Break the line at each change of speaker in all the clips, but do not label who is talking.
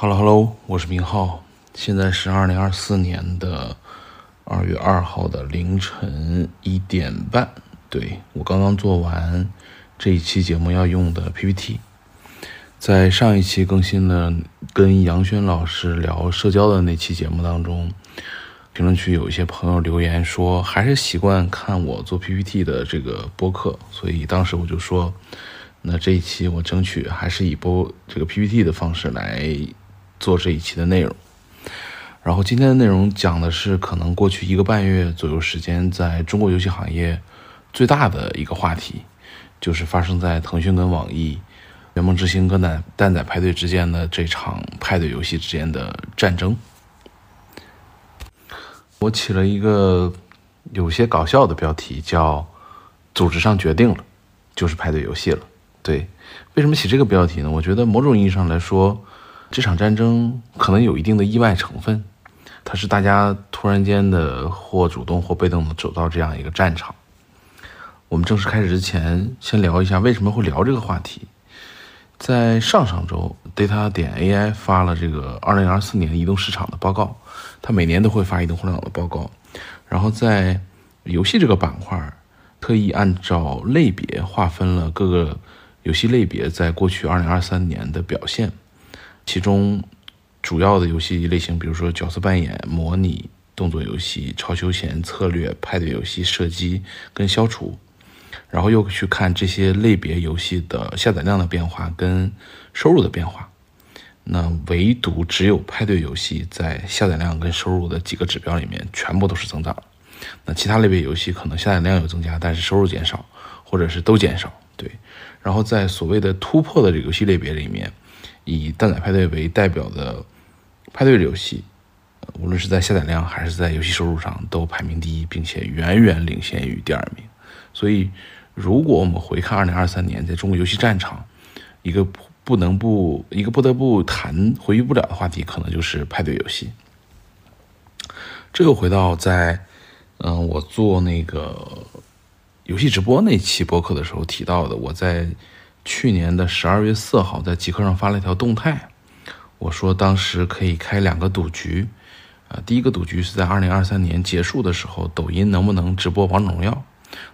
Hello Hello，我是明浩，现在是二零二四年的二月二号的凌晨一点半。对我刚刚做完这一期节目要用的 PPT，在上一期更新的跟杨轩老师聊社交的那期节目当中，评论区有一些朋友留言说还是习惯看我做 PPT 的这个播客，所以当时我就说，那这一期我争取还是以播这个 PPT 的方式来。做这一期的内容，然后今天的内容讲的是可能过去一个半月左右时间，在中国游戏行业最大的一个话题，就是发生在腾讯跟网易、圆梦之星跟蛋蛋仔派对之间的这场派对游戏之间的战争。我起了一个有些搞笑的标题，叫“组织上决定了，就是派对游戏了”。对，为什么起这个标题呢？我觉得某种意义上来说。这场战争可能有一定的意外成分，它是大家突然间的或主动或被动的走到这样一个战场。我们正式开始之前，先聊一下为什么会聊这个话题。在上上周，Data 点 AI 发了这个二零二四年移动市场的报告，它每年都会发移动互联网的报告。然后在游戏这个板块，特意按照类别划分了各个游戏类别在过去二零二三年的表现。其中主要的游戏类型，比如说角色扮演、模拟、动作游戏、超休闲、策略、派对游戏、射击跟消除，然后又去看这些类别游戏的下载量的变化跟收入的变化。那唯独只有派对游戏在下载量跟收入的几个指标里面全部都是增长。那其他类别游戏可能下载量有增加，但是收入减少，或者是都减少。对，然后在所谓的突破的这个游戏类别里面。以蛋仔派对为代表的派对游戏，无论是在下载量还是在游戏收入上，都排名第一，并且远远领先于第二名。所以，如果我们回看二零二三年在中国游戏战场，一个不能不一个不得不谈、回避不了的话题，可能就是派对游戏。这又回到在嗯，我做那个游戏直播那期播客的时候提到的，我在。去年的十二月四号，在极客上发了一条动态，我说当时可以开两个赌局，啊，第一个赌局是在二零二三年结束的时候，抖音能不能直播王者荣耀？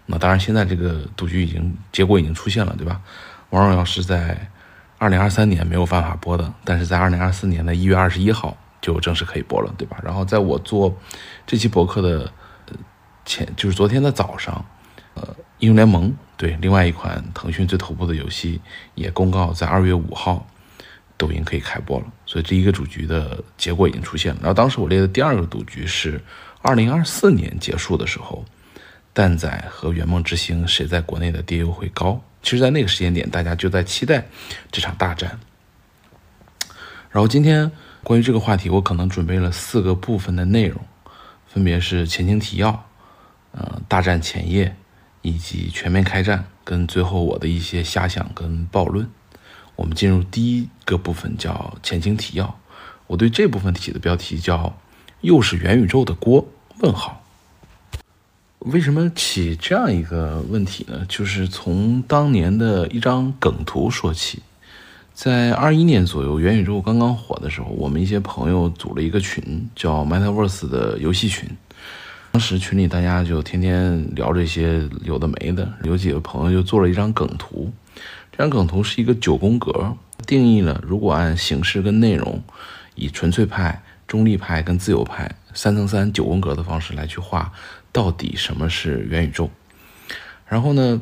那当然，现在这个赌局已经结果已经出现了，对吧？王者荣耀是在二零二三年没有办法播的，但是在二零二四年的一月二十一号就正式可以播了，对吧？然后在我做这期博客的前，就是昨天的早上，呃，英雄联盟。对，另外一款腾讯最头部的游戏也公告在二月五号，抖音可以开播了。所以这一个主局的结果已经出现了。然后当时我列的第二个赌局是二零二四年结束的时候，蛋仔和圆梦之星谁在国内的 DAU 会高？其实，在那个时间点，大家就在期待这场大战。然后今天关于这个话题，我可能准备了四个部分的内容，分别是前情提要，呃，大战前夜。以及全面开战，跟最后我的一些遐想跟暴论，我们进入第一个部分，叫前情提要。我对这部分起的标题叫“又是元宇宙的锅？”问号。为什么起这样一个问题呢？就是从当年的一张梗图说起。在二一年左右，元宇宙刚刚火的时候，我们一些朋友组了一个群，叫 Metaverse 的游戏群。当时群里大家就天天聊这些有的没的，有几个朋友就做了一张梗图。这张梗图是一个九宫格，定义了如果按形式跟内容，以纯粹派、中立派跟自由派三乘三九宫格的方式来去画，到底什么是元宇宙？然后呢，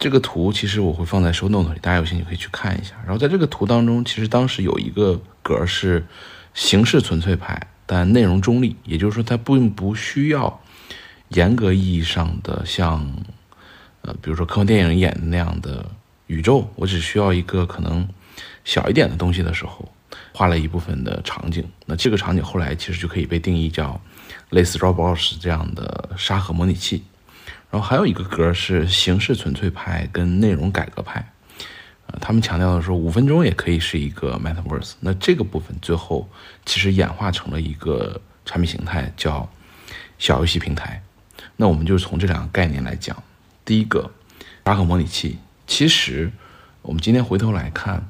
这个图其实我会放在 show note 里，大家有兴趣可以去看一下。然后在这个图当中，其实当时有一个格是形式纯粹派。但内容中立，也就是说，它并不需要严格意义上的像，呃，比如说科幻电影演的那样的宇宙。我只需要一个可能小一点的东西的时候，画了一部分的场景。那这个场景后来其实就可以被定义叫类似 Roblox 这样的沙盒模拟器。然后还有一个格是形式纯粹派跟内容改革派。呃，他们强调的说，五分钟也可以是一个 metaverse。那这个部分最后其实演化成了一个产品形态，叫小游戏平台。那我们就从这两个概念来讲。第一个，沙盒模拟器，其实我们今天回头来看，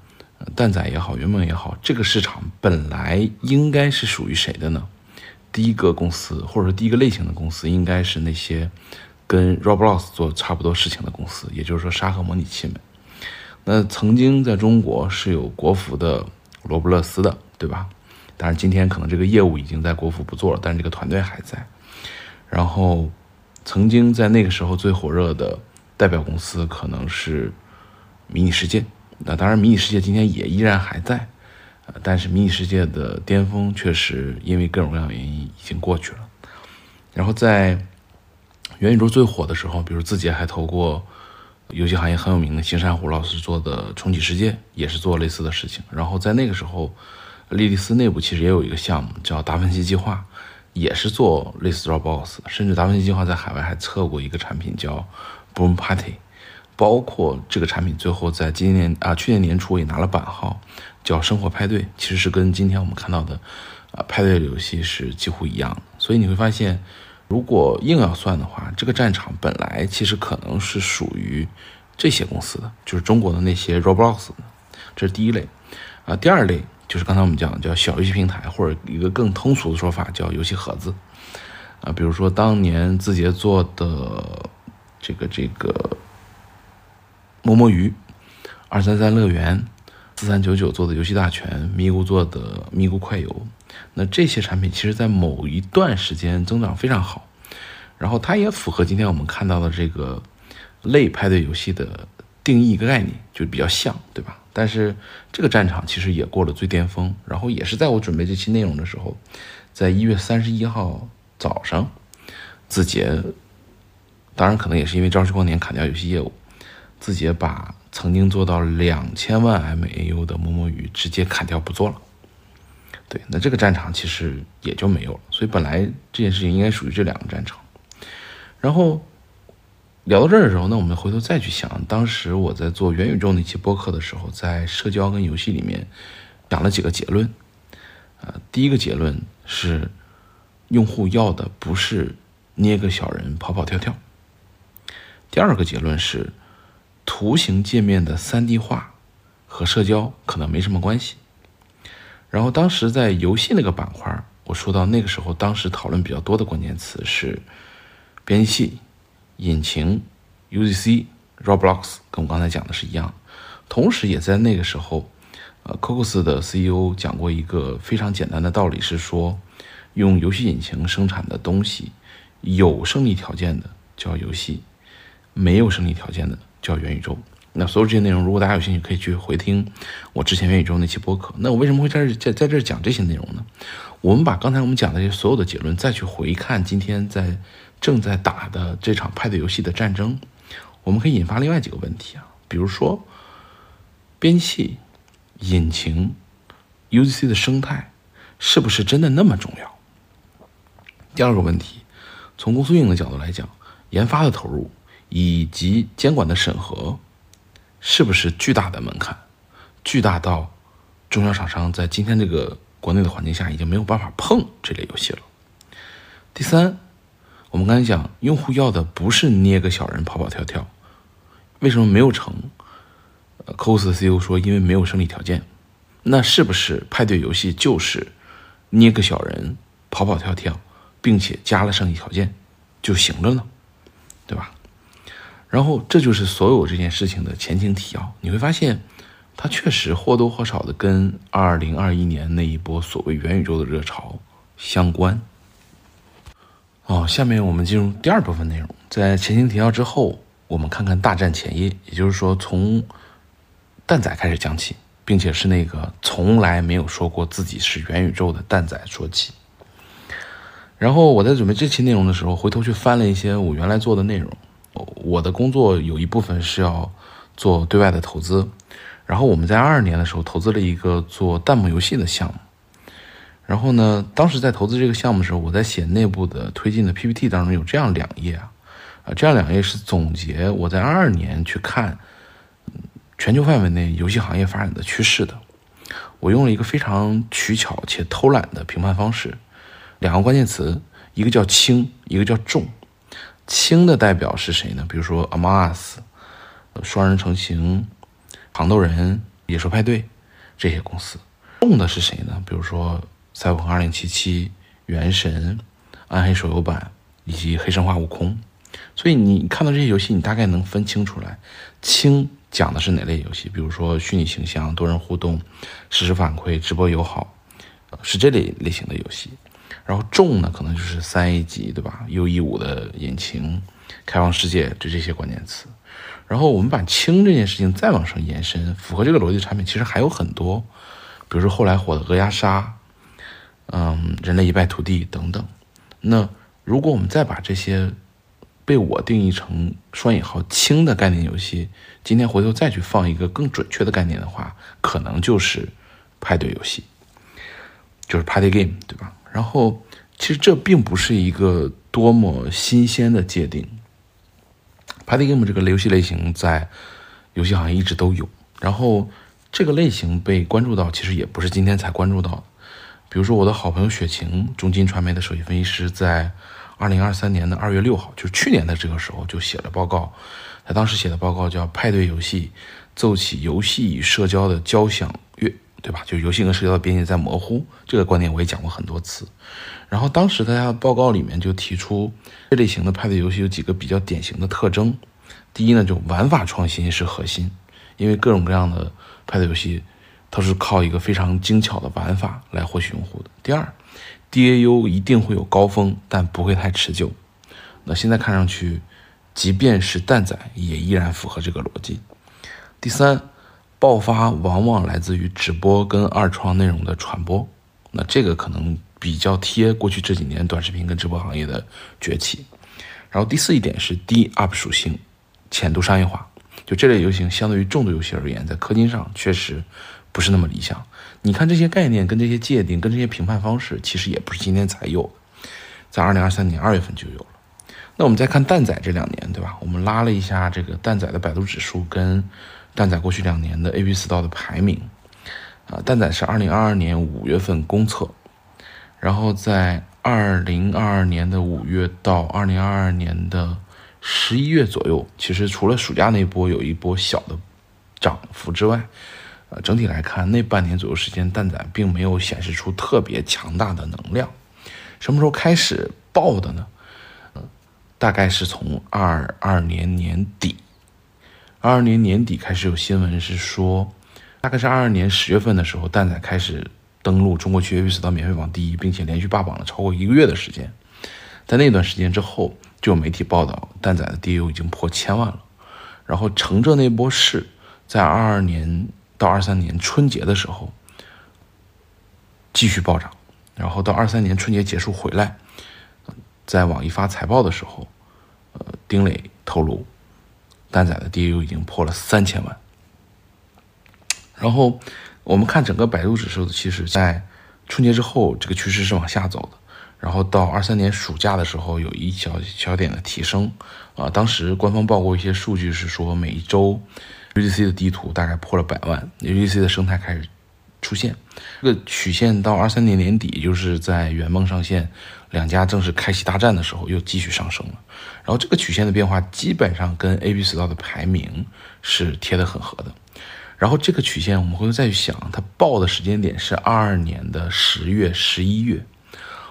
蛋仔也好，圆梦也好，这个市场本来应该是属于谁的呢？第一个公司或者说第一个类型的公司，应该是那些跟 Roblox 做差不多事情的公司，也就是说沙盒模拟器们。那曾经在中国是有国服的罗布勒斯的，对吧？当然今天可能这个业务已经在国服不做了，但是这个团队还在。然后曾经在那个时候最火热的代表公司可能是迷你世界。那当然，迷你世界今天也依然还在，呃，但是迷你世界的巅峰确实因为各种各样的原因已经过去了。然后在元宇宙最火的时候，比如字节还投过。游戏行业很有名的新山虎老师做的《重启世界》也是做类似的事情。然后在那个时候，莉莉丝内部其实也有一个项目叫达芬奇计划，也是做类似 Roblox。甚至达芬奇计划在海外还测过一个产品叫 Boom Party，包括这个产品最后在今年啊去年年初也拿了版号，叫生活派对，其实是跟今天我们看到的啊派对的游戏是几乎一样的。所以你会发现。如果硬要算的话，这个战场本来其实可能是属于这些公司的，就是中国的那些 Roblox 的，这是第一类。啊，第二类就是刚才我们讲的叫小游戏平台，或者一个更通俗的说法叫游戏盒子。啊，比如说当年字节做的这个这个摸摸鱼、二三三乐园、四三九九做的游戏大全、咪咕做的咪咕快游。那这些产品其实，在某一段时间增长非常好，然后它也符合今天我们看到的这个类派对游戏的定义一个概念，就比较像，对吧？但是这个战场其实也过了最巅峰，然后也是在我准备这期内容的时候，在一月三十一号早上，字节，当然可能也是因为朝夕光年砍掉游戏业务，字节把曾经做到两千万 MAU 的摸摸鱼直接砍掉不做了。对，那这个战场其实也就没有了。所以本来这件事情应该属于这两个战场。然后聊到这儿的时候，那我们回头再去想，当时我在做元宇宙那期播客的时候，在社交跟游戏里面讲了几个结论。呃，第一个结论是，用户要的不是捏个小人跑跑跳跳。第二个结论是，图形界面的三 D 化和社交可能没什么关系。然后当时在游戏那个板块，我说到那个时候，当时讨论比较多的关键词是编辑器、引擎、UGC、Roblox，跟我刚才讲的是一样。同时，也在那个时候，呃，Cocos 的 CEO 讲过一个非常简单的道理，是说用游戏引擎生产的东西，有胜利条件的叫游戏，没有胜利条件的叫元宇宙。那所有这些内容，如果大家有兴趣，可以去回听我之前元宇宙那期播客。那我为什么会在这在在这讲这些内容呢？我们把刚才我们讲的这些所有的结论，再去回看今天在正在打的这场派对游戏的战争，我们可以引发另外几个问题啊，比如说编辑、引擎、UGC 的生态是不是真的那么重要？第二个问题，从公司运营的角度来讲，研发的投入以及监管的审核。是不是巨大的门槛，巨大到中小厂商在今天这个国内的环境下已经没有办法碰这类游戏了？第三，我们刚才讲，用户要的不是捏个小人跑跑跳跳，为什么没有成？呃，cos 的 CEO 说，因为没有胜利条件。那是不是派对游戏就是捏个小人跑跑跳跳，并且加了胜利条件就行了呢？对吧？然后，这就是所有这件事情的前情提要。你会发现，它确实或多或少的跟二零二一年那一波所谓元宇宙的热潮相关。哦，下面我们进入第二部分内容。在前情提要之后，我们看看大战前夜，也就是说，从蛋仔开始讲起，并且是那个从来没有说过自己是元宇宙的蛋仔说起。然后我在准备这期内容的时候，回头去翻了一些我原来做的内容。我的工作有一部分是要做对外的投资，然后我们在二二年的时候投资了一个做弹幕游戏的项目，然后呢，当时在投资这个项目的时候，我在写内部的推进的 PPT 当中有这样两页啊，啊，这样两页是总结我在二二年去看全球范围内游戏行业发展的趋势的，我用了一个非常取巧且偷懒的评判方式，两个关键词，一个叫轻，一个叫重。轻的代表是谁呢？比如说《Among Us》、双人成行、糖豆人、野兽派对，这些公司。重的是谁呢？比如说《赛博朋克2077》《原神》《暗黑手游版》以及《黑神话：悟空》。所以你看到这些游戏，你大概能分清楚来。轻讲的是哪类游戏？比如说虚拟形象、多人互动、实时反馈、直播友好，是这类类型的游戏。然后重呢，可能就是三 A 级，对吧？U E 五的引擎、开放世界，就这些关键词。然后我们把轻这件事情再往上延伸，符合这个逻辑的产品其实还有很多，比如说后来火的鹅鸭杀，嗯，人类一败涂地等等。那如果我们再把这些被我定义成双引号轻的概念游戏，今天回头再去放一个更准确的概念的话，可能就是派对游戏，就是 party game，对吧？然后其实这并不是一个多么新鲜的界定。Party game 这个游戏类型在游戏行业一直都有，然后这个类型被关注到，其实也不是今天才关注到。比如说我的好朋友雪晴，中金传媒的首席分析师，在二零二三年的二月六号，就是去年的这个时候就写了报告。他当时写的报告叫《派对游戏奏起游戏与社交的交响》，对吧？就游戏跟社交的边界在模糊，这个观点我也讲过很多次。然后当时大家报告里面就提出，这类型的派对游戏有几个比较典型的特征。第一呢，就玩法创新是核心，因为各种各样的派对游戏，它是靠一个非常精巧的玩法来获取用户的。第二，DAU 一定会有高峰，但不会太持久。那现在看上去，即便是蛋仔也依然符合这个逻辑。第三，爆发往往来自于直播跟二创内容的传播，那这个可能。比较贴过去这几年短视频跟直播行业的崛起，然后第四一点是低 UP 属性，浅度商业化。就这类游戏相对于重度游戏而言，在氪金上确实不是那么理想。你看这些概念跟这些界定跟这些评判方式，其实也不是今天才有，在二零二三年二月份就有了。那我们再看蛋仔这两年，对吧？我们拉了一下这个蛋仔的百度指数跟蛋仔过去两年的 A P 四道的排名，啊，蛋仔是二零二二年五月份公测。然后在二零二二年的五月到二零二二年的十一月左右，其实除了暑假那波有一波小的涨幅之外，呃，整体来看那半年左右时间，蛋仔并没有显示出特别强大的能量。什么时候开始爆的呢？大概是从二二年年底，二二年年底开始有新闻是说，大概是二二年十月份的时候，蛋仔开始。登陆中国区 App Store 免费榜第一，并且连续霸榜了超过一个月的时间。在那段时间之后，就有媒体报道，蛋仔的 D U 已经破千万了。然后乘着那波势，在二二年到二三年春节的时候继续暴涨。然后到二三年春节结束回来，在网易发财报的时候，呃，丁磊透露，蛋仔的 D U 已经破了三千万。然后。我们看整个百度指数，其实在春节之后，这个趋势是往下走的。然后到二三年暑假的时候，有一小小点的提升。啊，当时官方报过一些数据，是说每一周 UGC 的地图大概破了百万，UGC 的生态开始出现。这个曲线到二三年年底，就是在圆梦上线，两家正式开启大战的时候，又继续上升了。然后这个曲线的变化，基本上跟 A B 四道的排名是贴得很合的。然后这个曲线，我们回头再去想，它爆的时间点是二二年的十月、十一月。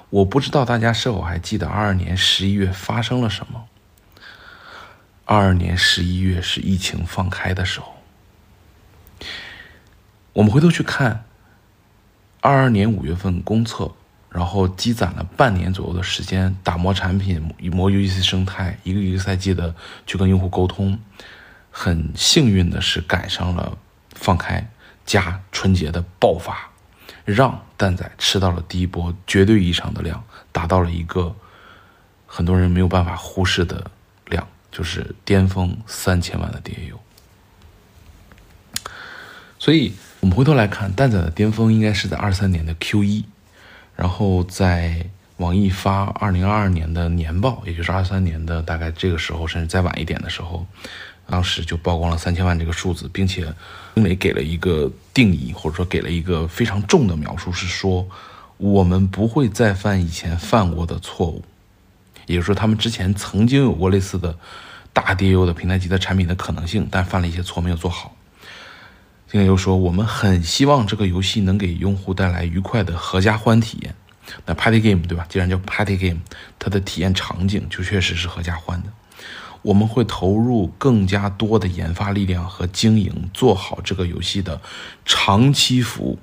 我不知道大家是否还记得二二年十一月发生了什么？二二年十一月是疫情放开的时候。我们回头去看，二二年五月份公测，然后积攒了半年左右的时间，打磨产品、磨 UGC 生态，一个一个赛季的去跟用户沟通。很幸运的是赶上了。放开加春节的爆发，让蛋仔吃到了第一波绝对意义上的量，达到了一个很多人没有办法忽视的量，就是巅峰三千万的 DAU。所以，我们回头来看，蛋仔的巅峰应该是在二三年的 Q 一，然后在网易发二零二二年的年报，也就是二三年的大概这个时候，甚至再晚一点的时候。当时就曝光了三千万这个数字，并且丁磊给了一个定义，或者说给了一个非常重的描述，是说我们不会再犯以前犯过的错误。也就是说，他们之前曾经有过类似的大 DU 的平台级的产品的可能性，但犯了一些错没有做好。丁磊又说，我们很希望这个游戏能给用户带来愉快的合家欢体验。那 Party Game 对吧？既然叫 Party Game，它的体验场景就确实是合家欢的。我们会投入更加多的研发力量和经营，做好这个游戏的长期服务。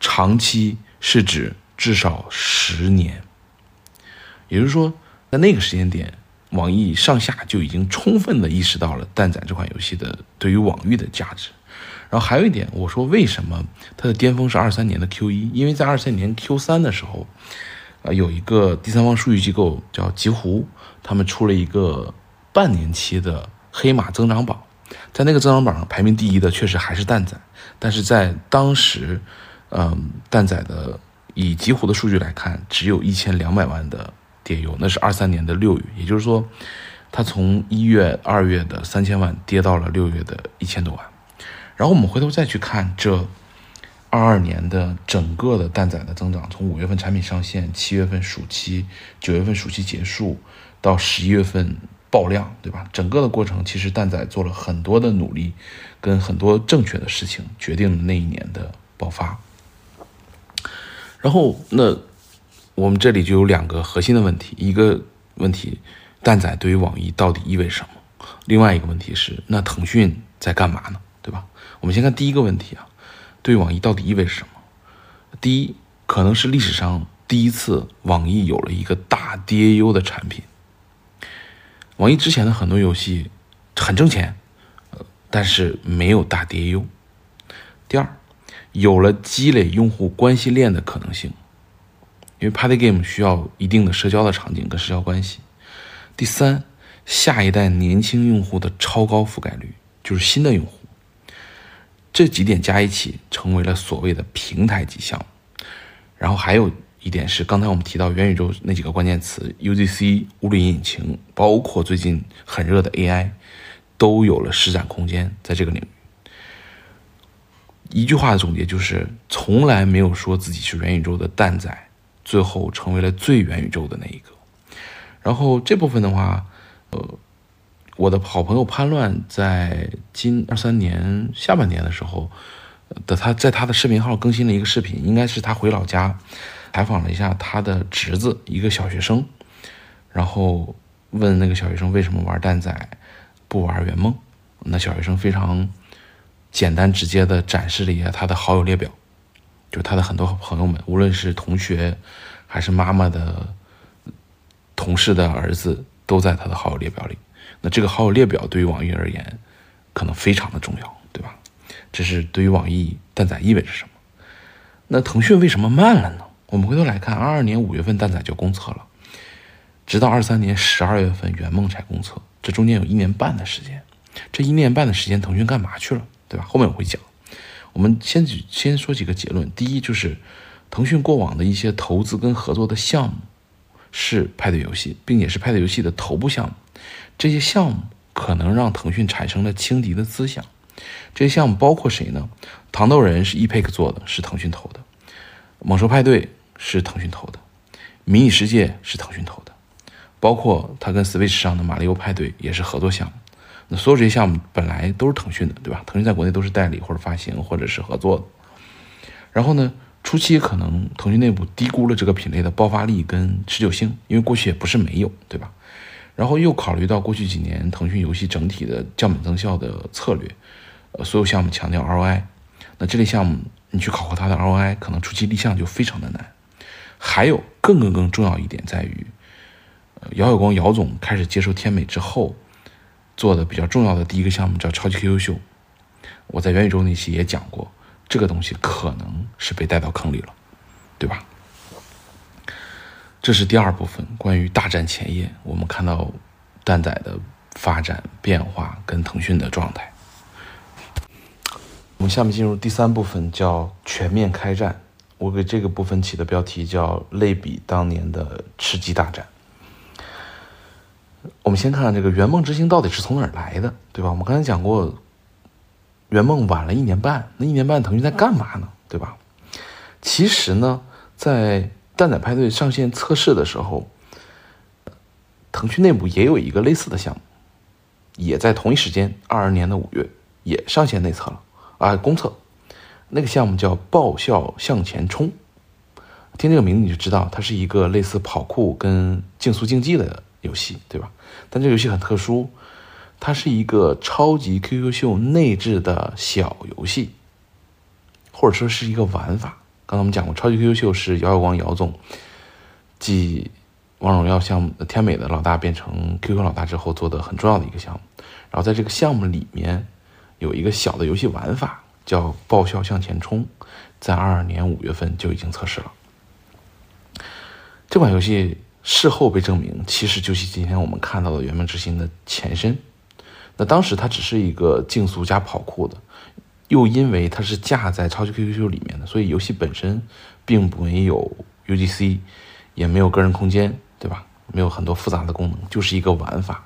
长期是指至少十年。也就是说，在那个时间点，网易上下就已经充分的意识到了蛋仔这款游戏的对于网域的价值。然后还有一点，我说为什么它的巅峰是二三年的 Q 一？因为在二三年 Q 三的时候，呃，有一个第三方数据机构叫极狐，他们出了一个。半年期的黑马增长榜，在那个增长榜上排名第一的确实还是蛋仔，但是在当时，嗯，蛋仔的以极狐的数据来看，只有一千两百万的 DAU，那是二三年的六月，也就是说，它从一月、二月的三千万跌到了六月的一千多万。然后我们回头再去看这二二年的整个的蛋仔的增长，从五月份产品上线，七月份暑期，九月份暑期结束，到十一月份。爆量，对吧？整个的过程其实蛋仔做了很多的努力，跟很多正确的事情，决定了那一年的爆发。然后，那我们这里就有两个核心的问题：一个问题，蛋仔对于网易到底意味什么？另外一个问题是，那腾讯在干嘛呢？对吧？我们先看第一个问题啊，对网易到底意味着什么？第一，可能是历史上第一次，网易有了一个大 DAU 的产品。网易之前的很多游戏很挣钱，呃，但是没有大 DAU。第二，有了积累用户关系链的可能性，因为 Party Game 需要一定的社交的场景跟社交关系。第三，下一代年轻用户的超高覆盖率，就是新的用户。这几点加一起，成为了所谓的平台级项目。然后还有。一点是，刚才我们提到元宇宙那几个关键词，UGC、物理引擎，包括最近很热的 AI，都有了施展空间在这个领域。一句话的总结就是，从来没有说自己是元宇宙的蛋仔，最后成为了最元宇宙的那一个。然后这部分的话，呃，我的好朋友潘乱在今二三年下半年的时候的他在他的视频号更新了一个视频，应该是他回老家。采访了一下他的侄子，一个小学生，然后问那个小学生为什么玩蛋仔，不玩圆梦？那小学生非常简单直接的展示了一下他的好友列表，就他的很多朋友们，无论是同学还是妈妈的同事的儿子，都在他的好友列表里。那这个好友列表对于网易而言，可能非常的重要，对吧？这是对于网易蛋仔意味着什么？那腾讯为什么慢了呢？我们回头来看，二二年五月份蛋仔就公测了，直到二三年十二月份圆梦才公测，这中间有一年半的时间。这一年半的时间，腾讯干嘛去了，对吧？后面我会讲。我们先举先说几个结论。第一就是，腾讯过往的一些投资跟合作的项目是派对游戏，并且是派对游戏的头部项目。这些项目可能让腾讯产生了轻敌的思想。这些项目包括谁呢？糖豆人是 epic 做的，是腾讯投的。猛兽派对。是腾讯投的，迷你世界是腾讯投的，包括它跟 Switch 上的马里奥派对也是合作项目。那所有这些项目本来都是腾讯的，对吧？腾讯在国内都是代理或者发行或者是合作的。然后呢，初期可能腾讯内部低估了这个品类的爆发力跟持久性，因为过去也不是没有，对吧？然后又考虑到过去几年腾讯游戏整体的降本增效的策略，呃，所有项目强调 ROI，那这类项目你去考核它的 ROI，可能初期立项就非常的难。还有更更更重要一点在于，姚晓光姚总开始接受天美之后，做的比较重要的第一个项目叫超级 QQ 秀。我在元宇宙那期也讲过，这个东西可能是被带到坑里了，对吧？这是第二部分关于大战前夜，我们看到蛋仔的发展变化跟腾讯的状态。我们下面进入第三部分，叫全面开战。我给这个部分起的标题叫“类比当年的吃鸡大战”。我们先看看这个圆梦之星到底是从哪儿来的，对吧？我们刚才讲过，圆梦晚了一年半，那一年半腾讯在干嘛呢？对吧？其实呢，在蛋仔派对上线测试的时候，腾讯内部也有一个类似的项目，也在同一时间，二二年的五月也上线内测了，啊，公测，那个项目叫《爆笑向前冲》。听这个名字你就知道，它是一个类似跑酷跟竞速竞技的游戏，对吧？但这个游戏很特殊，它是一个超级 QQ 秀内置的小游戏，或者说是一个玩法。刚才我们讲过，超级 QQ 秀是姚晓光姚总继王者荣耀项目天美的老大变成 QQ 老大之后做的很重要的一个项目。然后在这个项目里面有一个小的游戏玩法叫“爆笑向前冲”，在二二年五月份就已经测试了。这款游戏事后被证明，其实就是今天我们看到的《圆梦之星》的前身。那当时它只是一个竞速加跑酷的。又因为它是架在超级 QQ 秀里面的，所以游戏本身并没有 UGC，也没有个人空间，对吧？没有很多复杂的功能，就是一个玩法。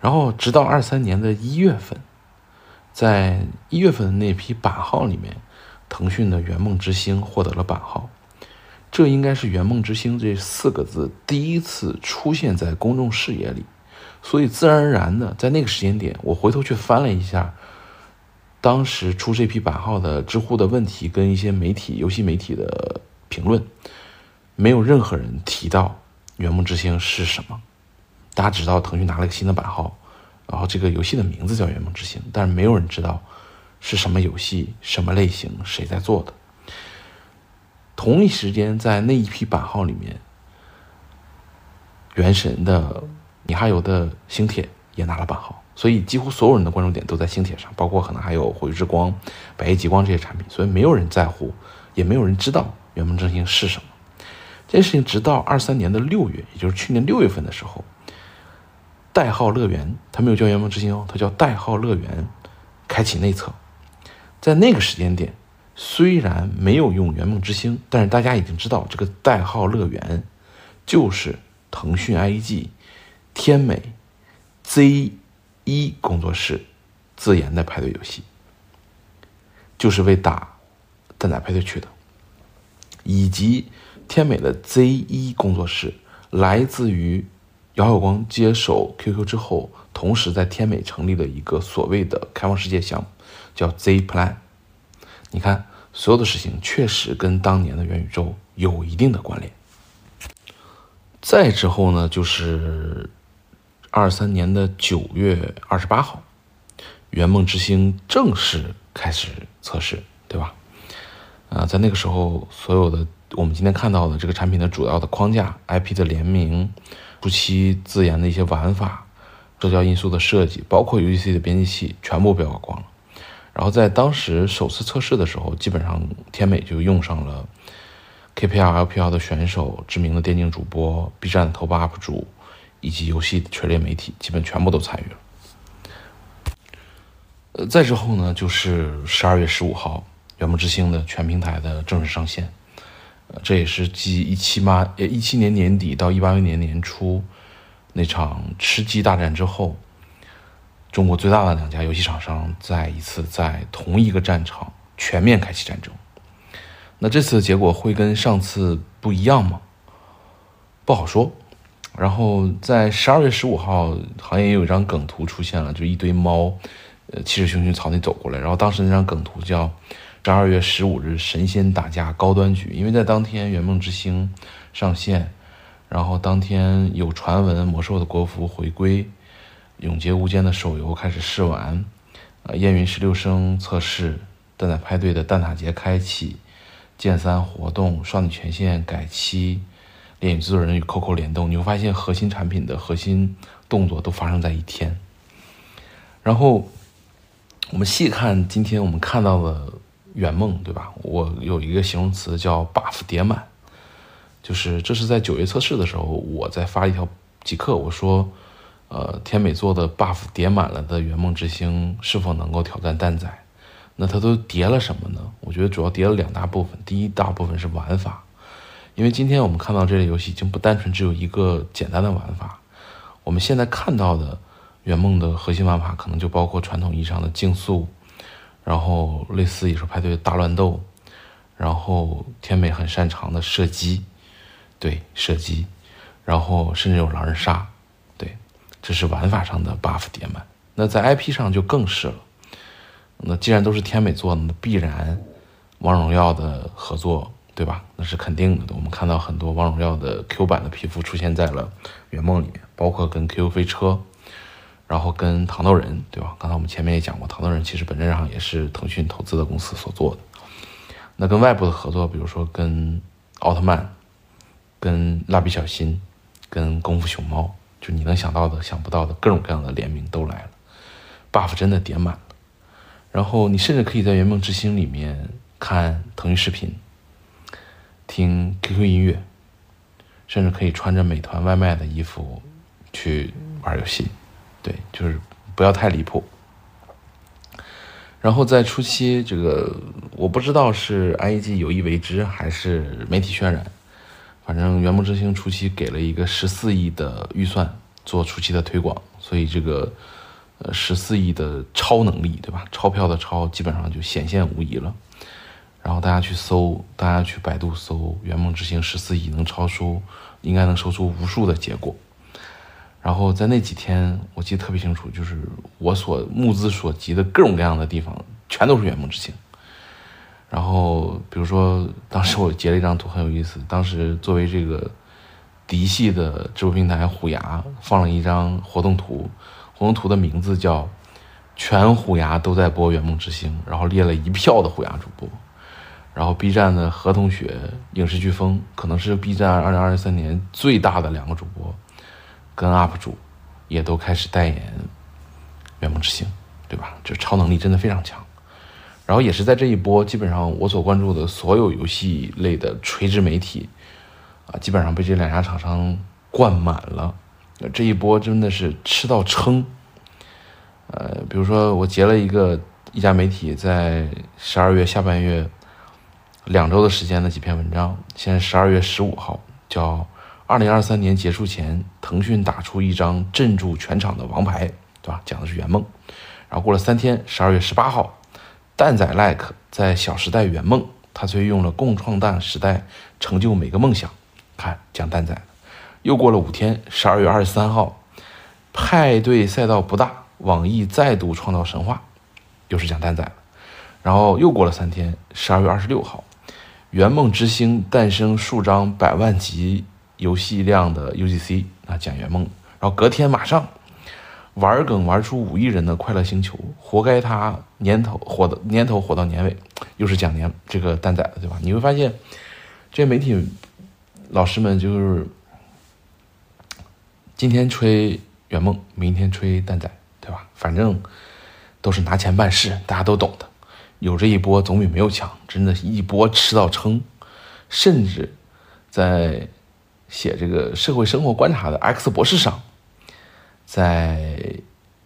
然后直到二三年的一月份，在一月份的那批版号里面，腾讯的《圆梦之星》获得了版号，这应该是《圆梦之星》这四个字第一次出现在公众视野里，所以自然而然的在那个时间点，我回头去翻了一下。当时出这批版号的知乎的问题跟一些媒体、游戏媒体的评论，没有任何人提到《圆梦之星》是什么。大家知道腾讯拿了个新的版号，然后这个游戏的名字叫《圆梦之星》，但是没有人知道是什么游戏、什么类型、谁在做的。同一时间，在那一批版号里面，《原神》的米哈游的星铁也拿了版号。所以几乎所有人的关注点都在星铁上，包括可能还有火炬之光、百亿极光这些产品，所以没有人在乎，也没有人知道圆梦之星是什么。这件事情直到二三年的六月，也就是去年六月份的时候，代号乐园，它没有叫圆梦之星哦，它叫代号乐园，开启内测。在那个时间点，虽然没有用圆梦之星，但是大家已经知道这个代号乐园就是腾讯 IG 天美 Z。一工作室自研的派对游戏，就是为打蛋仔派对去的，以及天美的 Z 一工作室，来自于姚晓光接手 QQ 之后，同时在天美成立了一个所谓的开放世界项目，叫 Z Plan。你看，所有的事情确实跟当年的元宇宙有一定的关联。再之后呢，就是。二三年的九月二十八号，圆梦之星正式开始测试，对吧？啊，在那个时候，所有的我们今天看到的这个产品的主要的框架、IP 的联名、初期自研的一些玩法、社交因素的设计，包括 UGC 的编辑器，全部被曝光了。然后在当时首次测试的时候，基本上天美就用上了 KPL、LPL 的选手、知名的电竞主播、B 站头部 UP 主。以及游戏全链媒体基本全部都参与了。呃，再之后呢，就是十二月十五号，《圆梦之星》的全平台的正式上线。呃，这也是继一七八呃一七年年底到一八年年初那场吃鸡大战之后，中国最大的两家游戏厂商再一次在同一个战场全面开启战争。那这次的结果会跟上次不一样吗？不好说。然后在十二月十五号，好像也有一张梗图出现了，就一堆猫，呃，气势汹汹朝你走过来。然后当时那张梗图叫“十二月十五日神仙打架高端局”，因为在当天《圆梦之星》上线，然后当天有传闻魔兽的国服回归，《永劫无间》的手游开始试玩，呃，燕云十六声测试，蛋仔派对的蛋塔节开启，剑三活动，少女权限改期。电影制作人与 COCO 联动，你会发现核心产品的核心动作都发生在一天。然后我们细看今天我们看到的圆梦，对吧？我有一个形容词叫 buff 叠满，就是这是在九月测试的时候，我在发一条即刻我说，呃，天美做的 buff 叠满了的圆梦之星是否能够挑战蛋仔？那它都叠了什么呢？我觉得主要叠了两大部分，第一大部分是玩法。因为今天我们看到这类游戏已经不单纯只有一个简单的玩法，我们现在看到的圆梦的核心玩法可能就包括传统意义上的竞速，然后类似野兽派对的大乱斗，然后天美很擅长的射击，对射击，然后甚至有狼人杀，对，这是玩法上的 buff 叠满。那在 IP 上就更是了，那既然都是天美做的，那必然王者荣耀的合作，对吧？那是肯定的。我们看到很多王者荣耀的 Q 版的皮肤出现在了圆梦里面，包括跟 QQ 飞车，然后跟糖豆人，对吧？刚才我们前面也讲过，糖豆人其实本质上也是腾讯投资的公司所做的。那跟外部的合作，比如说跟奥特曼、跟蜡笔小新、跟功夫熊猫。就你能想到的、想不到的各种各样的联名都来了，buff 真的点满了。然后你甚至可以在圆梦之星里面看腾讯视频、听 QQ 音乐，甚至可以穿着美团外卖的衣服去玩游戏。对，就是不要太离谱。然后在初期，这个我不知道是 IEG 有意为之还是媒体渲染。反正圆梦之星初期给了一个十四亿的预算做初期的推广，所以这个呃十四亿的超能力，对吧？钞票的钞基本上就显现无疑了。然后大家去搜，大家去百度搜圆梦之星十四亿能超出，应该能搜出无数的结果。然后在那几天，我记得特别清楚，就是我所目资所及的各种各样的地方，全都是圆梦之星。然后，比如说，当时我截了一张图，很有意思。当时作为这个嫡系的直播平台虎牙放了一张活动图，活动图的名字叫“全虎牙都在播圆梦之星”，然后列了一票的虎牙主播。然后 B 站的何同学、影视飓风，可能是 B 站二零二三年最大的两个主播，跟 UP 主也都开始代言圆梦之星，对吧？这超能力真的非常强。然后也是在这一波，基本上我所关注的所有游戏类的垂直媒体，啊，基本上被这两家厂商灌满了。这一波真的是吃到撑。呃，比如说我截了一个一家媒体在十二月下半月两周的时间的几篇文章。现在十二月十五号，叫“二零二三年结束前，腾讯打出一张镇住全场的王牌”，对吧？讲的是圆梦。然后过了三天，十二月十八号。蛋仔 like 在《小时代》圆梦，他却用了共创蛋时代成就每个梦想。看讲蛋仔，又过了五天，十二月二十三号，派对赛道不大，网易再度创造神话，又是讲蛋仔。然后又过了三天，十二月二十六号，圆梦之星诞生数张百万级游戏量的 UGC，啊讲圆梦。然后隔天马上。玩梗玩出五亿人的快乐星球，活该他年头火的年头火到年尾，又是讲年这个蛋仔的，对吧？你会发现，这些媒体老师们就是今天吹圆梦，明天吹蛋仔，对吧？反正都是拿钱办事，大家都懂的。有这一波总比没有强，真的一波吃到撑，甚至在写这个社会生活观察的 X 博士上。在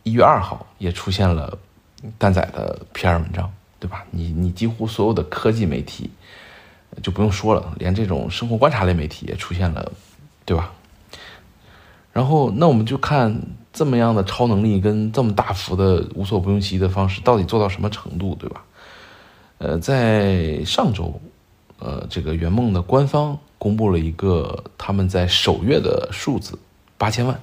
一月二号也出现了蛋仔的 PR 文章，对吧？你你几乎所有的科技媒体就不用说了，连这种生活观察类媒体也出现了，对吧？然后那我们就看这么样的超能力跟这么大幅的无所不用其极的方式到底做到什么程度，对吧？呃，在上周，呃，这个圆梦的官方公布了一个他们在首月的数字八千万。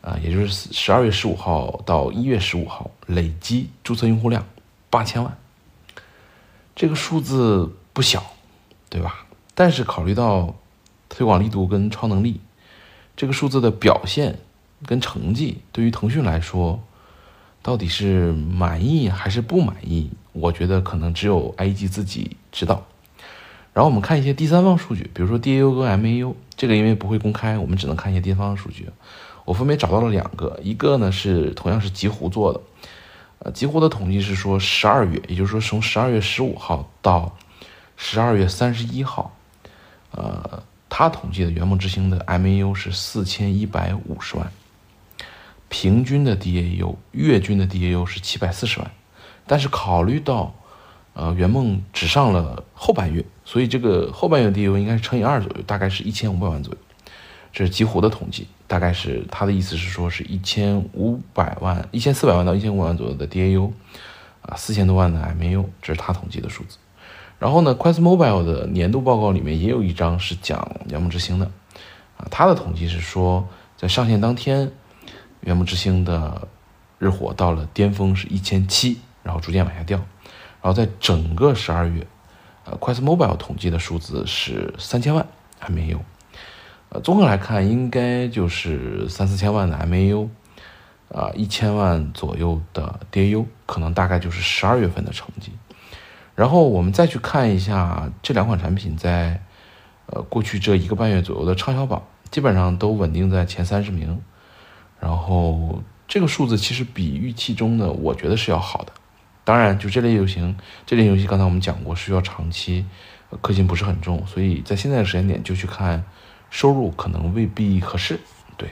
啊，也就是十二月十五号到一月十五号，累计注册用户量八千万，这个数字不小，对吧？但是考虑到推广力度跟超能力，这个数字的表现跟成绩，对于腾讯来说，到底是满意还是不满意？我觉得可能只有 IG 自己知道。然后我们看一些第三方数据，比如说 DAU 跟 MAU，这个因为不会公开，我们只能看一些第三方数据。我分别找到了两个，一个呢是同样是极狐做的，呃，极狐的统计是说十二月，也就是说从十二月十五号到十二月三十一号，呃，他统计的圆梦之星的 MAU 是四千一百五十万，平均的 DAU 月均的 DAU 是七百四十万，但是考虑到呃圆梦只上了后半月，所以这个后半月 DAU 应该是乘以二左右，大概是一千五百万左右。这是极狐的统计，大概是他的意思是说，是一千五百万、一千四百万到一千五百万左右的 DAU，啊，四千多万的 MAU，这是他统计的数字。然后呢，QuestMobile 的年度报告里面也有一张是讲《圆梦之星》的，啊，他的统计是说，在上线当天，《圆梦之星》的日活到了巅峰是一千七，然后逐渐往下掉，然后在整个十二月，呃，QuestMobile 统计的数字是三千万 MAU，呃，综合来看，应该就是三四千万的 MAU，啊，一千万左右的 DAU，可能大概就是十二月份的成绩。然后我们再去看一下这两款产品在，呃，过去这一个半月左右的畅销榜，基本上都稳定在前三十名。然后这个数字其实比预期中的，我觉得是要好的。当然，就这类游戏，这类游戏刚才我们讲过，需要长期，氪金不是很重，所以在现在的时间点就去看收入可能未必合适。对。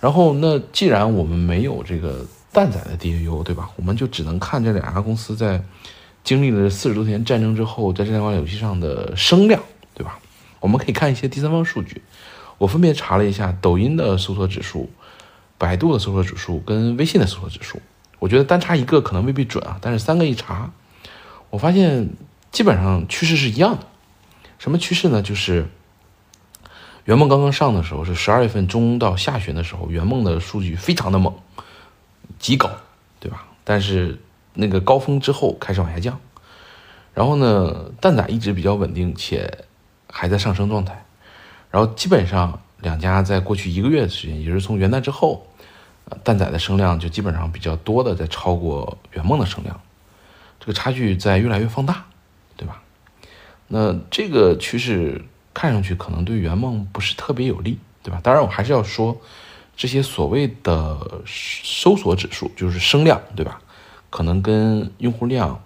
然后那既然我们没有这个蛋仔的 DAU，对吧？我们就只能看这两家公司在。经历了四十多天战争之后，在这两款游戏上的声量，对吧？我们可以看一些第三方数据。我分别查了一下抖音的搜索指数、百度的搜索指数跟微信的搜索指数。我觉得单查一个可能未必准啊，但是三个一查，我发现基本上趋势是一样的。什么趋势呢？就是圆梦刚刚上的时候是十二月份中到下旬的时候，圆梦的数据非常的猛，极高，对吧？但是。那个高峰之后开始往下降，然后呢，蛋仔一直比较稳定且还在上升状态，然后基本上两家在过去一个月的时间，也是从元旦之后，蛋仔的声量就基本上比较多的在超过圆梦的声量，这个差距在越来越放大，对吧？那这个趋势看上去可能对圆梦不是特别有利，对吧？当然我还是要说，这些所谓的搜索指数就是声量，对吧？可能跟用户量、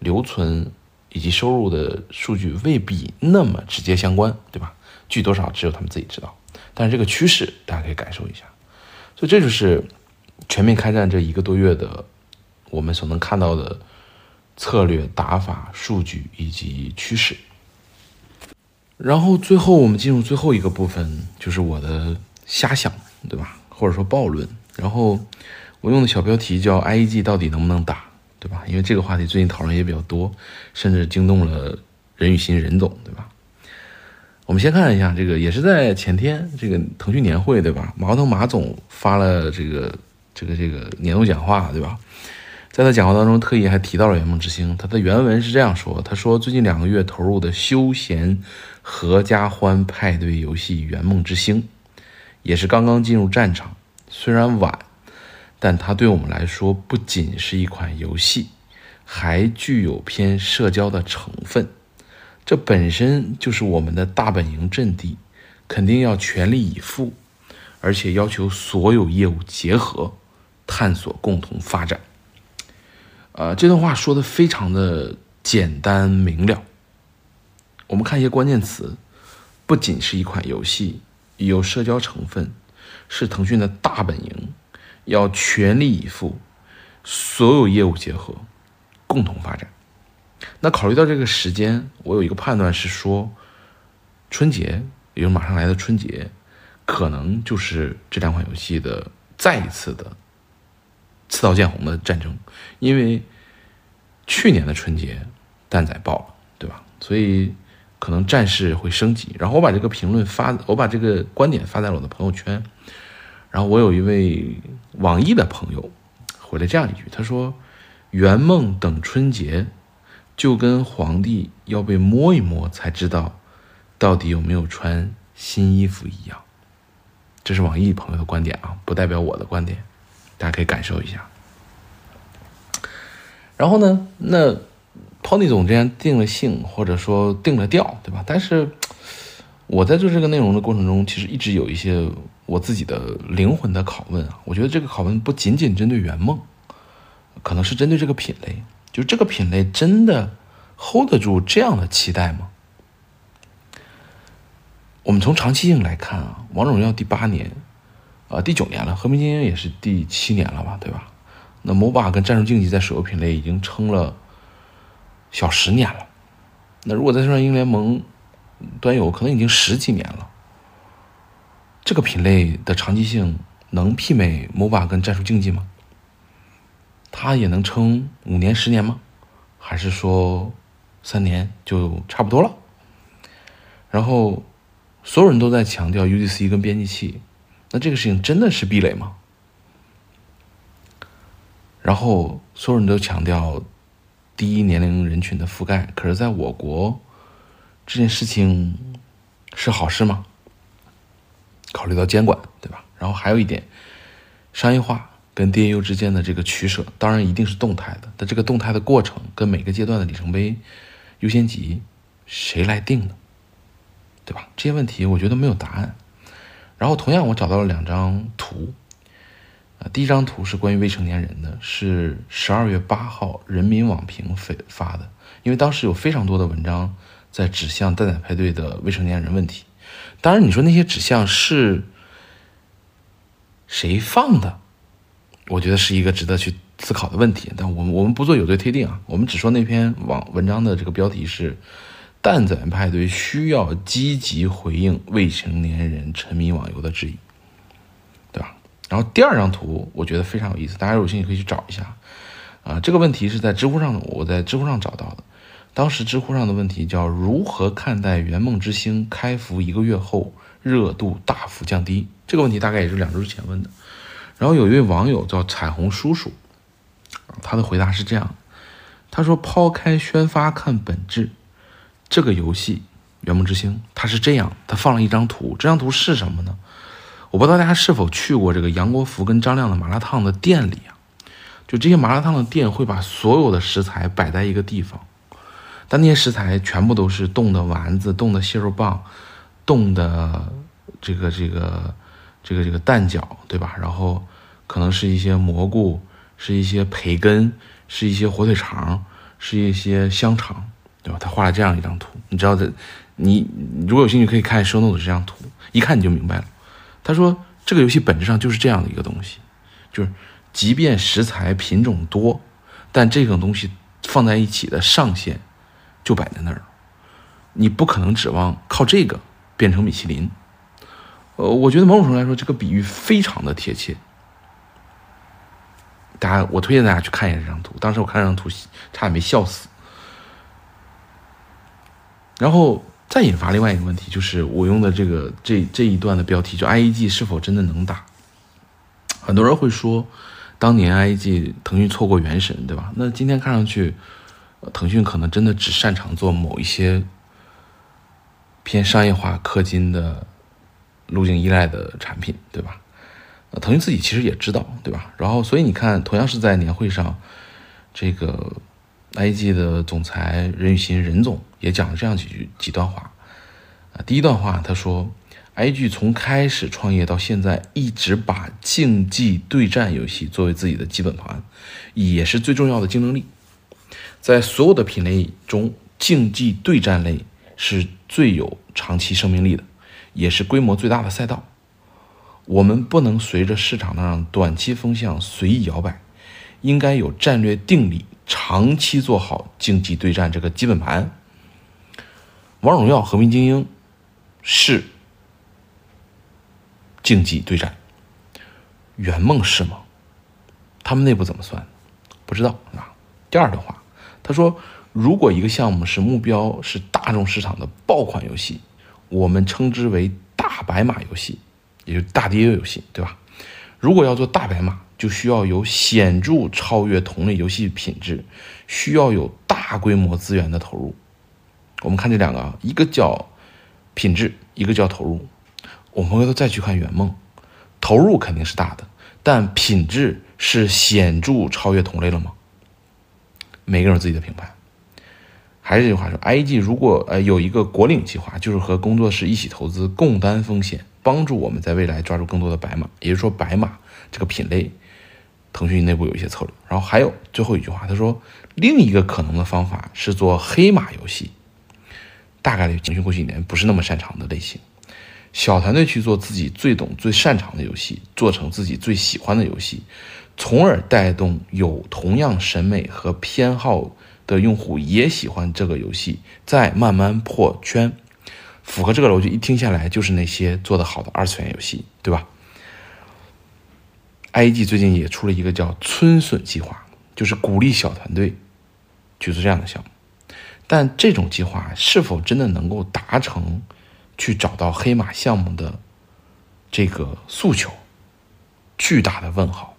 留存以及收入的数据未必那么直接相关，对吧？具多少只有他们自己知道。但是这个趋势大家可以感受一下。所以这就是全面开战这一个多月的我们所能看到的策略、打法、数据以及趋势。然后最后我们进入最后一个部分，就是我的瞎想，对吧？或者说暴论。然后。我用的小标题叫 I E G 到底能不能打，对吧？因为这个话题最近讨论也比较多，甚至惊动了任宇欣任总，对吧？我们先看一下这个，也是在前天这个腾讯年会，对吧？马化腾马总发了这个这个这个年度讲话，对吧？在他讲话当中，特意还提到了《圆梦之星》，他的原文是这样说：他说，最近两个月投入的休闲合家欢派对游戏《圆梦之星》，也是刚刚进入战场，虽然晚。但它对我们来说不仅是一款游戏，还具有偏社交的成分。这本身就是我们的大本营阵地，肯定要全力以赴，而且要求所有业务结合，探索共同发展。呃，这段话说的非常的简单明了。我们看一些关键词，不仅是一款游戏，有社交成分，是腾讯的大本营。要全力以赴，所有业务结合，共同发展。那考虑到这个时间，我有一个判断是说，春节，也就是马上来的春节，可能就是这两款游戏的再一次的刺刀见红的战争。因为去年的春节蛋仔爆了，对吧？所以可能战事会升级。然后我把这个评论发，我把这个观点发在了我的朋友圈。然后我有一位网易的朋友回了这样一句，他说：“圆梦等春节，就跟皇帝要被摸一摸才知道到底有没有穿新衣服一样。”这是网易朋友的观点啊，不代表我的观点，大家可以感受一下。然后呢，那 Pony 总这样定了性或者说定了调，对吧？但是我在做这个内容的过程中，其实一直有一些。我自己的灵魂的拷问啊，我觉得这个拷问不仅仅针对圆梦，可能是针对这个品类。就这个品类真的 hold 得住这样的期待吗？我们从长期性来看啊，王者荣耀第八年，呃，第九年了，和平精英也是第七年了吧，对吧？那 MOBA 跟战术竞技在手游品类已经撑了小十年了。那如果再算英雄联盟端游，可能已经十几年了。这个品类的长期性能媲美 MOBA 跟战术竞技吗？它也能撑五年、十年吗？还是说三年就差不多了？然后所有人都在强调 UGC 跟编辑器，那这个事情真的是壁垒吗？然后所有人都强调低年龄人群的覆盖，可是在我国这件事情是好事吗？考虑到监管，对吧？然后还有一点，商业化跟 DAU 之间的这个取舍，当然一定是动态的，但这个动态的过程跟每个阶段的里程碑、优先级，谁来定呢？对吧？这些问题我觉得没有答案。然后同样，我找到了两张图。啊，第一张图是关于未成年人的，是十二月八号人民网评发发的，因为当时有非常多的文章在指向蛋仔派对的未成年人问题。当然，你说那些指向是谁放的，我觉得是一个值得去思考的问题。但我们我们不做有罪推定啊，我们只说那篇网文章的这个标题是“蛋仔派对需要积极回应未成年人沉迷网游的质疑”。对吧然后第二张图我觉得非常有意思，大家有兴趣可以去找一下。啊，这个问题是在知乎上，我在知乎上找到的。当时知乎上的问题叫“如何看待圆梦之星开服一个月后热度大幅降低”？这个问题大概也是两周之前问的。然后有一位网友叫彩虹叔叔，他的回答是这样：他说，抛开宣发看本质，这个游戏圆梦之星它是这样，他放了一张图，这张图是什么呢？我不知道大家是否去过这个杨国福跟张亮的麻辣烫的店里啊？就这些麻辣烫的店会把所有的食材摆在一个地方，但那些食材全部都是冻的丸子、冻的蟹肉棒、冻的这个这个这个这个蛋饺，对吧？然后可能是一些蘑菇，是一些培根，是一些火腿肠，是一些香肠，对吧？他画了这样一张图，你知道的，你如果有兴趣可以看收弄的这张图，一看你就明白了。他说：“这个游戏本质上就是这样的一个东西，就是即便食材品种多，但这种东西放在一起的上限就摆在那儿，你不可能指望靠这个变成米其林。呃，我觉得某种程度来说，这个比喻非常的贴切。大家，我推荐大家去看一下这张图。当时我看这张图，差点没笑死。然后。”再引发另外一个问题，就是我用的这个这这一段的标题，就 IEG 是否真的能打？很多人会说，当年 IEG 腾讯错过原神，对吧？那今天看上去，腾讯可能真的只擅长做某一些偏商业化、氪金的路径依赖的产品，对吧？呃，腾讯自己其实也知道，对吧？然后，所以你看，同样是在年会上，这个。IG 的总裁任宇欣任总也讲了这样几句几段话，啊，第一段话他说，IG 从开始创业到现在，一直把竞技对战游戏作为自己的基本盘，也是最重要的竞争力。在所有的品类中，竞技对战类是最有长期生命力的，也是规模最大的赛道。我们不能随着市场上短期风向随意摇摆，应该有战略定力。长期做好竞技对战这个基本盘，王者荣耀、和平精英是竞技对战，圆梦是吗？他们内部怎么算？不知道啊。第二的话，他说，如果一个项目是目标是大众市场的爆款游戏，我们称之为大白马游戏，也就大跌游戏，对吧？如果要做大白马。就需要有显著超越同类游戏品质，需要有大规模资源的投入。我们看这两个啊，一个叫品质，一个叫投入。我们回头再去看圆梦，投入肯定是大的，但品质是显著超越同类了吗？每个人有自己的评判。还是这句话说，IG 如果呃有一个国领计划，就是和工作室一起投资，共担风险，帮助我们在未来抓住更多的白马，也就是说白马这个品类。腾讯内部有一些策略，然后还有最后一句话，他说另一个可能的方法是做黑马游戏，大概率腾讯过去几年不是那么擅长的类型，小团队去做自己最懂、最擅长的游戏，做成自己最喜欢的游戏，从而带动有同样审美和偏好的用户也喜欢这个游戏，再慢慢破圈，符合这个逻辑，一听下来就是那些做得好的二次元游戏，对吧？IG 最近也出了一个叫“村笋计划”，就是鼓励小团队去做这样的项目。但这种计划是否真的能够达成去找到黑马项目的这个诉求，巨大的问号。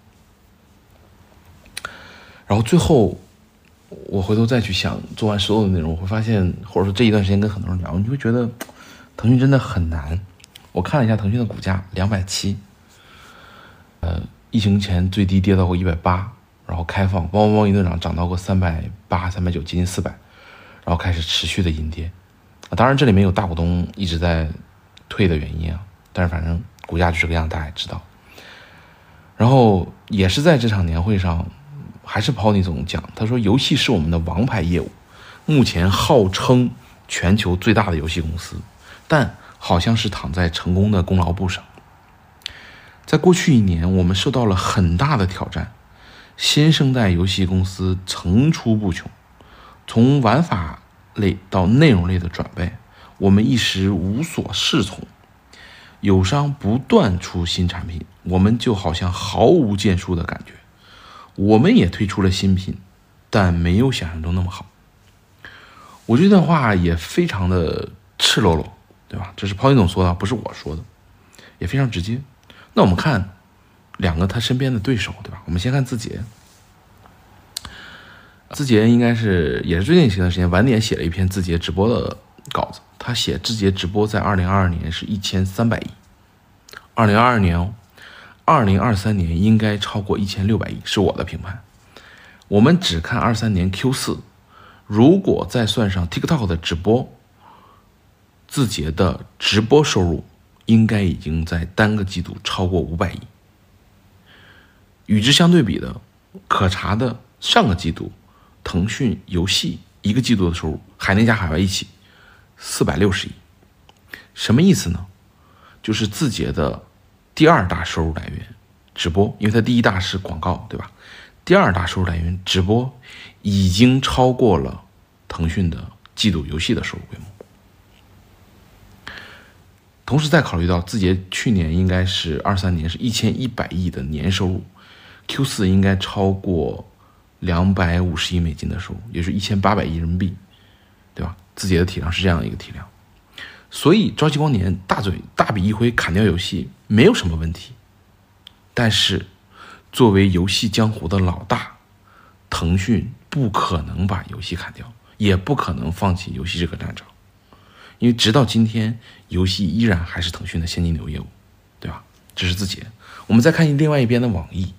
然后最后我回头再去想做完所有的内容，我会发现，或者说这一段时间跟很多人聊，你会觉得腾讯真的很难。我看了一下腾讯的股价，两百七，呃，疫情前最低跌到过一百八，然后开放，汪汪汪一顿涨，涨到过三百八、三百九，接近四百，然后开始持续的阴跌。啊，当然这里面有大股东一直在退的原因啊，但是反正股价就这个样，大家也知道。然后也是在这场年会上，还是 Pony 总讲，他说游戏是我们的王牌业务，目前号称全球最大的游戏公司，但好像是躺在成功的功劳簿上。在过去一年，我们受到了很大的挑战，新生代游戏公司层出不穷，从玩法。类到内容类的转变，我们一时无所适从。友商不断出新产品，我们就好像毫无建树的感觉。我们也推出了新品，但没有想象中那么好。我这段话也非常的赤裸裸，对吧？这是抛金总说的，不是我说的，也非常直接。那我们看两个他身边的对手，对吧？我们先看字节。字节应该是也是最近一段时间晚点写了一篇字节直播的稿子。他写字节直播在二零二二年是一千三百亿，二零二二年哦，二零二三年应该超过一千六百亿，是我的评判。我们只看二三年 Q 四，如果再算上 TikTok 的直播，字节的直播收入应该已经在单个季度超过五百亿。与之相对比的，可查的上个季度。腾讯游戏一个季度的收入，海内加海外一起四百六十亿，什么意思呢？就是字节的第二大收入来源直播，因为它第一大是广告，对吧？第二大收入来源直播已经超过了腾讯的季度游戏的收入规模。同时再考虑到字节去年应该是二三年是一千一百亿的年收入，Q 四应该超过。两百五十亿美金的收入，也就是一千八百亿人民币，对吧？字节的体量是这样一个体量，所以朝气光年大嘴大笔一挥砍掉游戏没有什么问题。但是，作为游戏江湖的老大，腾讯不可能把游戏砍掉，也不可能放弃游戏这个战场，因为直到今天，游戏依然还是腾讯的现金流业务，对吧？这是字节。我们再看另外一边的网易。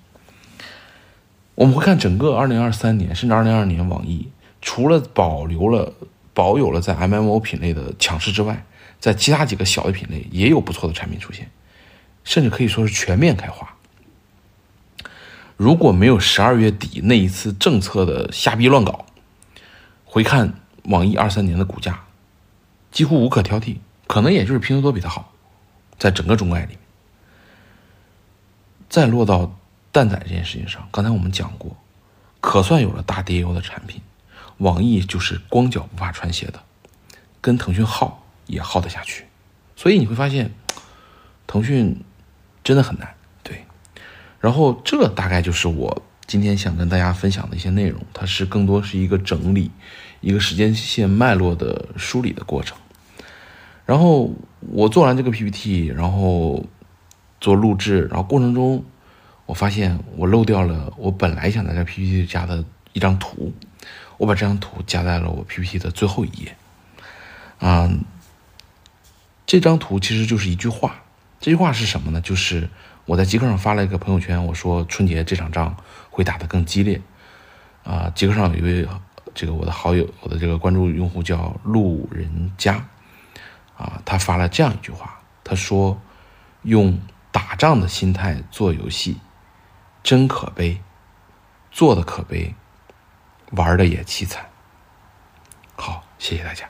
我们会看整个二零二三年，甚至二零二二年，网易除了保留了、保有了在 MMO 品类的强势之外，在其他几个小的品类也有不错的产品出现，甚至可以说是全面开花。如果没有十二月底那一次政策的瞎逼乱搞，回看网易二三年的股价，几乎无可挑剔，可能也就是拼多多比它好，在整个中外里面，再落到。蛋仔这件事情上，刚才我们讲过，可算有了大 DAU 的产品，网易就是光脚不怕穿鞋的，跟腾讯耗也耗得下去，所以你会发现，腾讯真的很难。对，然后这大概就是我今天想跟大家分享的一些内容，它是更多是一个整理，一个时间线脉络的梳理的过程。然后我做完这个 PPT，然后做录制，然后过程中。我发现我漏掉了我本来想在这 PPT 加的一张图，我把这张图加在了我 PPT 的最后一页。嗯，这张图其实就是一句话，这句话是什么呢？就是我在极客上发了一个朋友圈，我说春节这场仗会打得更激烈。啊，极客上有一位这个我的好友，我的这个关注用户叫路人甲，啊，他发了这样一句话，他说用打仗的心态做游戏。真可悲，做的可悲，玩的也凄惨。好，谢谢大家。